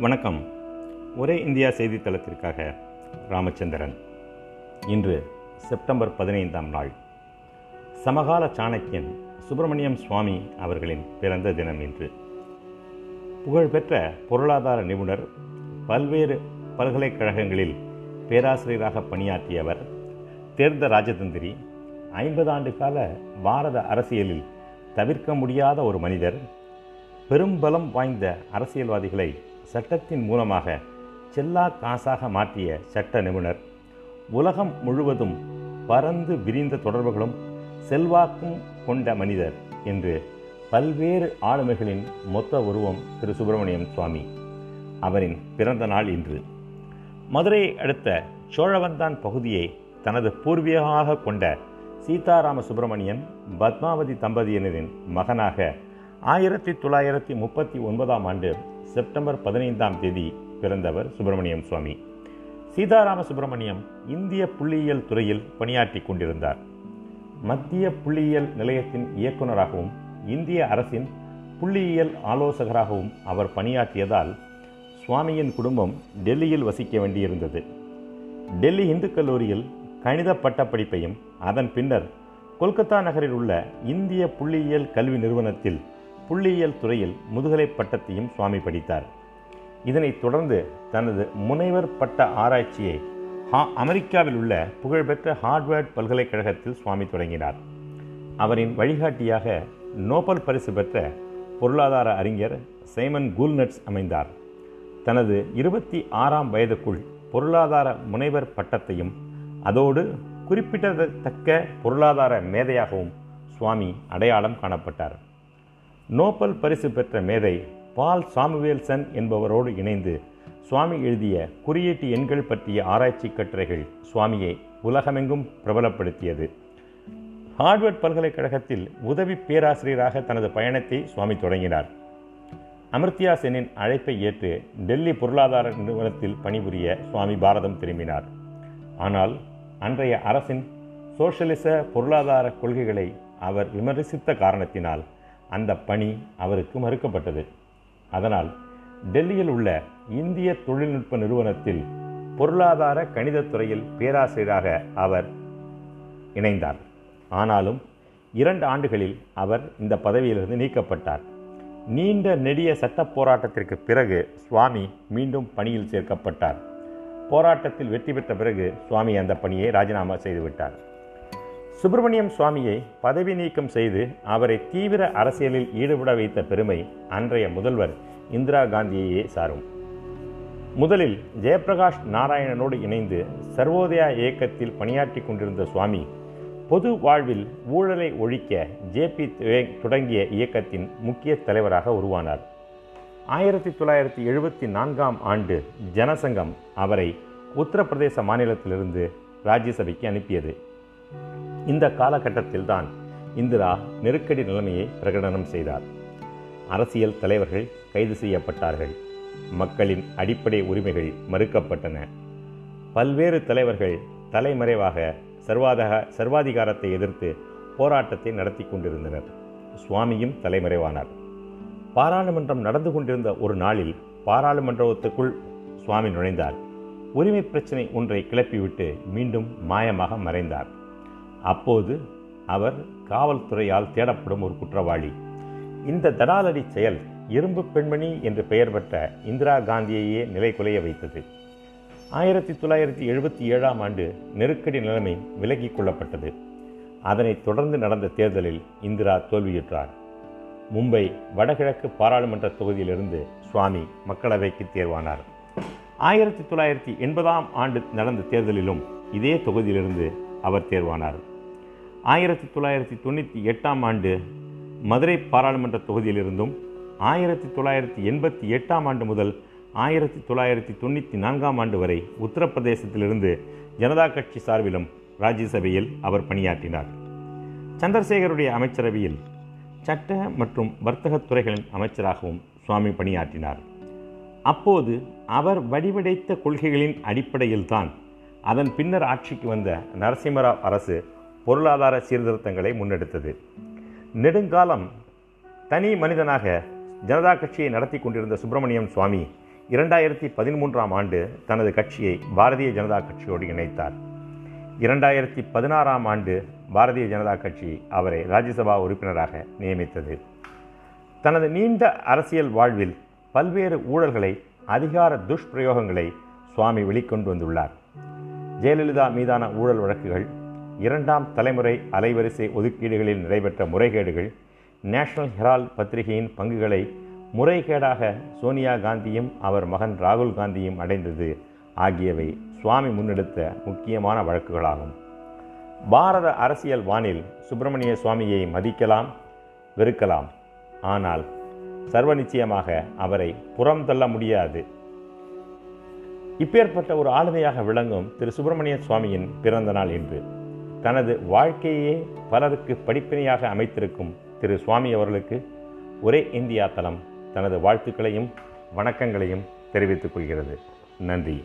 வணக்கம். ஒரே இந்தியா செய்தித்தளத்திற்காக ராமச்சந்திரன். இன்று செப்டம்பர் பதினைந்தாம் நாள். சமகால சாணக்கியன் சுப்பிரமணியம் சுவாமி அவர்களின் பிறந்த தினம் இன்று. புகழ்பெற்ற பொருளாதார நிபுணர் பல்வேறு பல்கலைக்கழகங்களில் பேராசிரியராக பணியாற்றியவர் தேர்ந்த ராஜதந்திரி ஐம்பது ஆண்டு கால பாரத அரசியலில் தவிர்க்க முடியாத ஒரு மனிதர் பெரும்பலம் வாய்ந்த அரசியல்வாதிகளை சட்டத்தின் மூலமாக செல்லா காசாக மாற்றிய சட்ட நிபுணர். உலகம் முழுவதும் பரந்து விரிந்த தொடர்புகளும் செல்வாக்கும் கொண்ட மனிதர் என்று பல்வேறு ஆளுமைகளின் மொத்த உருவம் திரு. சுப்பிரமணியம் சுவாமி அவரின் பிறந்த நாள் இன்று. மதுரையை அடுத்த சோழவந்தான் பகுதியை தனது பூர்வீகமாக கொண்ட சீதாராம சுப்பிரமணியன் பத்மாவதி தம்பதியினரின் மகனாக ஆயிரத்தி தொள்ளாயிரத்தி முப்பத்தி ஒன்பதாம் ஆண்டு செப்டம்பர் பதினைந்தாம் தேதி பிறந்தவர் சுப்பிரமணியம் சுவாமி. சீதாராம சுப்பிரமணியம் இந்திய புள்ளியியல் துறையில் பணியாற்றி கொண்டிருந்தார். மத்திய புள்ளியியல் நிலையத்தின் இயக்குநராகவும் இந்திய அரசின் புள்ளியியல் ஆலோசகராகவும் அவர் பணியாற்றியதால் சுவாமியின் குடும்பம் டெல்லியில் வசிக்க வேண்டியிருந்தது. டெல்லி இந்து கல்லூரியில் கணித பட்டப்படிப்பையும் அதன் பின்னர் கொல்கத்தா நகரில் உள்ள இந்திய புள்ளியியல் கல்வி நிறுவனத்தில் புள்ளியியல் துறையில் முதுகலை பட்டத்தையும் சுவாமி படித்தார். இதனைத் தொடர்ந்து தனது முனைவர் பட்ட ஆராய்ச்சியை ஹா அமெரிக்காவில் உள்ள புகழ்பெற்ற ஹார்ட்வேர்ட் பல்கலைக்கழகத்தில் சுவாமி தொடங்கினார். அவரின் வழிகாட்டியாக நோபல் பரிசு பெற்ற பொருளாதார அறிஞர் சைமன் கூல்நட்ஸ் அமைந்தார். தனது இருபத்தி ஆறாம் வயதுக்குள் பொருளாதார முனைவர் பட்டத்தையும் அதோடு குறிப்பிடத்தக்க பொருளாதார மேதையாகவும் சுவாமி அடையாளம் காணப்பட்டார். நோபல் பரிசு பெற்ற மேதை பால் சாமுவேல்சன் என்பவரோடு இணைந்து சுவாமி எழுதிய குறியீட்டு எண்கள் பற்றிய ஆராய்ச்சி கட்டுரைகள் சுவாமியை உலகமெங்கும் பிரபலப்படுத்தியது. ஹார்வர்ட் பல்கலைக்கழகத்தில் உதவி பேராசிரியராக தனது பயணத்தை சுவாமி தொடங்கினார். அமிர்தியா சென்னின் அழைப்பை ஏற்று டெல்லி பொருளாதார நிறுவனத்தில் பணிபுரிய சுவாமி பாரதம் திரும்பினார். ஆனால் அன்றைய அரசின் சோசியலிச பொருளாதார கொள்கைகளை அவர் விமர்சித்த காரணத்தினால் அந்த பணி அவருக்கு மறுக்கப்பட்டது. அதனால் டெல்லியில் உள்ள இந்திய தொழில்நுட்ப நிறுவனத்தில் பொருளாதார கணிதத்துறையில் பேராசிரியராக அவர் இணைந்தார். ஆனாலும் இரண்டு ஆண்டுகளில் அவர் இந்த பதவியிலிருந்து நீக்கப்பட்டார். நீண்ட நெடிய சட்ட போராட்டத்திற்கு பிறகு சுவாமி மீண்டும் பணியில் சேர்க்கப்பட்டார். போராட்டத்தில் வெற்றி பெற்ற பிறகு சுவாமி அந்த பணியை ராஜினாமா செய்துவிட்டார். சுப்பிரமணியம் சுவாமியை பதவி நீக்கம் செய்து அவரை தீவிர அரசியலில் ஈடுபட வைத்த பெருமை அன்றைய முதல்வர் இந்திரா காந்தியையே சாரும். முதலில் ஜெயபிரகாஷ் நாராயணனோடு இணைந்து சர்வோதயா இயக்கத்தில் பணியாற்றி கொண்டிருந்த சுவாமி பொது வாழ்வில் ஊழலை ஒழிக்க ஜேபி தொடங்கிய இயக்கத்தின் முக்கிய தலைவராக உருவானார். ஆயிரத்தி தொள்ளாயிரத்தி எழுபத்தி நான்காம் ஆண்டு ஜனசங்கம் அவரை உத்தரப்பிரதேச மாநிலத்திலிருந்து ராஜ்யசபைக்கு அனுப்பியது. இந்த காலகட்டத்தில்தான் இந்திரா நெருக்கடி நிலைமையை பிரகடனம் செய்தார். அரசியல் தலைவர்கள் கைது செய்யப்பட்டார்கள். மக்களின் அடிப்படை உரிமைகள் மறுக்கப்பட்டன. பல்வேறு தலைவர்கள் தலைமறைவாக சர்வாதக சர்வாதிகாரத்தை எதிர்த்து போராட்டத்தை நடத்தி கொண்டிருந்தனர். சுவாமியும் தலைமறைவானார். பாராளுமன்றம் நடந்து கொண்டிருந்த ஒரு நாளில் பாராளுமன்றத்துக்குள் சுவாமி நுழைந்தார். உரிமை பிரச்சனை ஒன்றை கிளப்பிவிட்டு மீண்டும் மாயமாக மறைந்தார். அப்போது அவர் காவல்துறையால் தேடப்படும் ஒரு குற்றவாளி. இந்த தடாலடி செயல் இரும்பு பெண்மணி என்று பெயர் பெற்ற இந்திரா காந்தியையே நிலை குலைய வைத்தது. ஆயிரத்தி தொள்ளாயிரத்தி எழுபத்தி ஏழாம் ஆண்டு நெருக்கடி நிலைமை விலகிக் கொள்ளப்பட்டது. அதனைத் தொடர்ந்து நடந்த தேர்தலில் இந்திரா தோல்வியுற்றார். மும்பை வடகிழக்கு பாராளுமன்ற தொகுதியிலிருந்து சுவாமி மக்களவைக்கு தேர்வானார். ஆயிரத்தி தொள்ளாயிரத்தி எண்பதாம் ஆண்டு நடந்த தேர்தலிலும் இதே தொகுதியிலிருந்து அவர் தேர்வானார். ஆயிரத்தி தொள்ளாயிரத்தி தொண்ணூற்றி எட்டாம் ஆண்டு மதுரை பாராளுமன்ற தொகுதியிலிருந்தும் ஆயிரத்தி தொள்ளாயிரத்தி எண்பத்தி எட்டாம் ஆண்டு முதல் ஆயிரத்தி தொள்ளாயிரத்தி தொண்ணூற்றி நான்காம் ஆண்டு வரை உத்தரப்பிரதேசத்திலிருந்து ஜனதா கட்சி சார்பிலும் ராஜ்யசபையில் அவர் பணியாற்றினார். சந்திரசேகருடைய அமைச்சரவையில் சட்ட மற்றும் வர்த்தகத் துறைகளின் அமைச்சராகவும் சுவாமி பணியாற்றினார். அப்போது அவர் வடிவடைத்த கொள்கைகளின் அடிப்படையில்தான் அதன் பின்னர் ஆட்சிக்கு வந்த நரசிம்மராவ் அரசு பொருளாதார சீர்திருத்தங்களை முன்னெடுத்தது. நெடுங்காலம் தனி மனிதனாக ஜனதா கட்சியை நடத்தி கொண்டிருந்த சுப்பிரமணியம் சுவாமி இரண்டாயிரத்தி பதிமூன்றாம் ஆண்டு தனது கட்சியை பாரதிய ஜனதா கட்சியோடு இணைத்தார். இரண்டாயிரத்தி பதினாறாம் ஆண்டு பாரதிய ஜனதா கட்சி அவரை ராஜ்யசபா உறுப்பினராக நியமித்தது. தனது நீண்ட அரசியல் வாழ்வில் பல்வேறு ஊழல்களை அதிகார துஷ்பிரயோகங்களை சுவாமி வெளிக்கொண்டு வந்துள்ளார். ஜெயலலிதா மீதான ஊழல் வழக்குகள் இரண்டாம் தலைமுறை அலைவரிசை ஒதுக்கீடுகளில் நடைபெற்ற முறைகேடுகள் நேஷனல் ஹெரால்ட் பத்திரிகையின் பங்குகளை முறைகேடாக சோனியா காந்தியும் அவர் மகன் ராகுல் காந்தியும் அடைந்தது ஆகியவை சுவாமி முன்னெடுத்த முக்கியமான வழக்குகளாகும். பாரத அரசியல் வானில் சுப்பிரமணிய சுவாமியை மதிக்கலாம் வெறுக்கலாம். ஆனால் சர்வ நிச்சயமாக அவரை புறம் தள்ள முடியாது. இப்பேற்பட்ட ஒரு ஆளுமையாக விளங்கும் திரு சுப்பிரமணிய சுவாமியின் பிறந்த நாள் இன்று. தனது வாழ்க்கையே பலருக்கு படிப்பினையாக அமைத்திருக்கும் திரு சுவாமி அவர்களுக்கு ஒரே இந்தியா தளம் தனது வாழ்த்துக்களையும் வணக்கங்களையும் தெரிவித்துக் கொள்கிறது. நன்றி.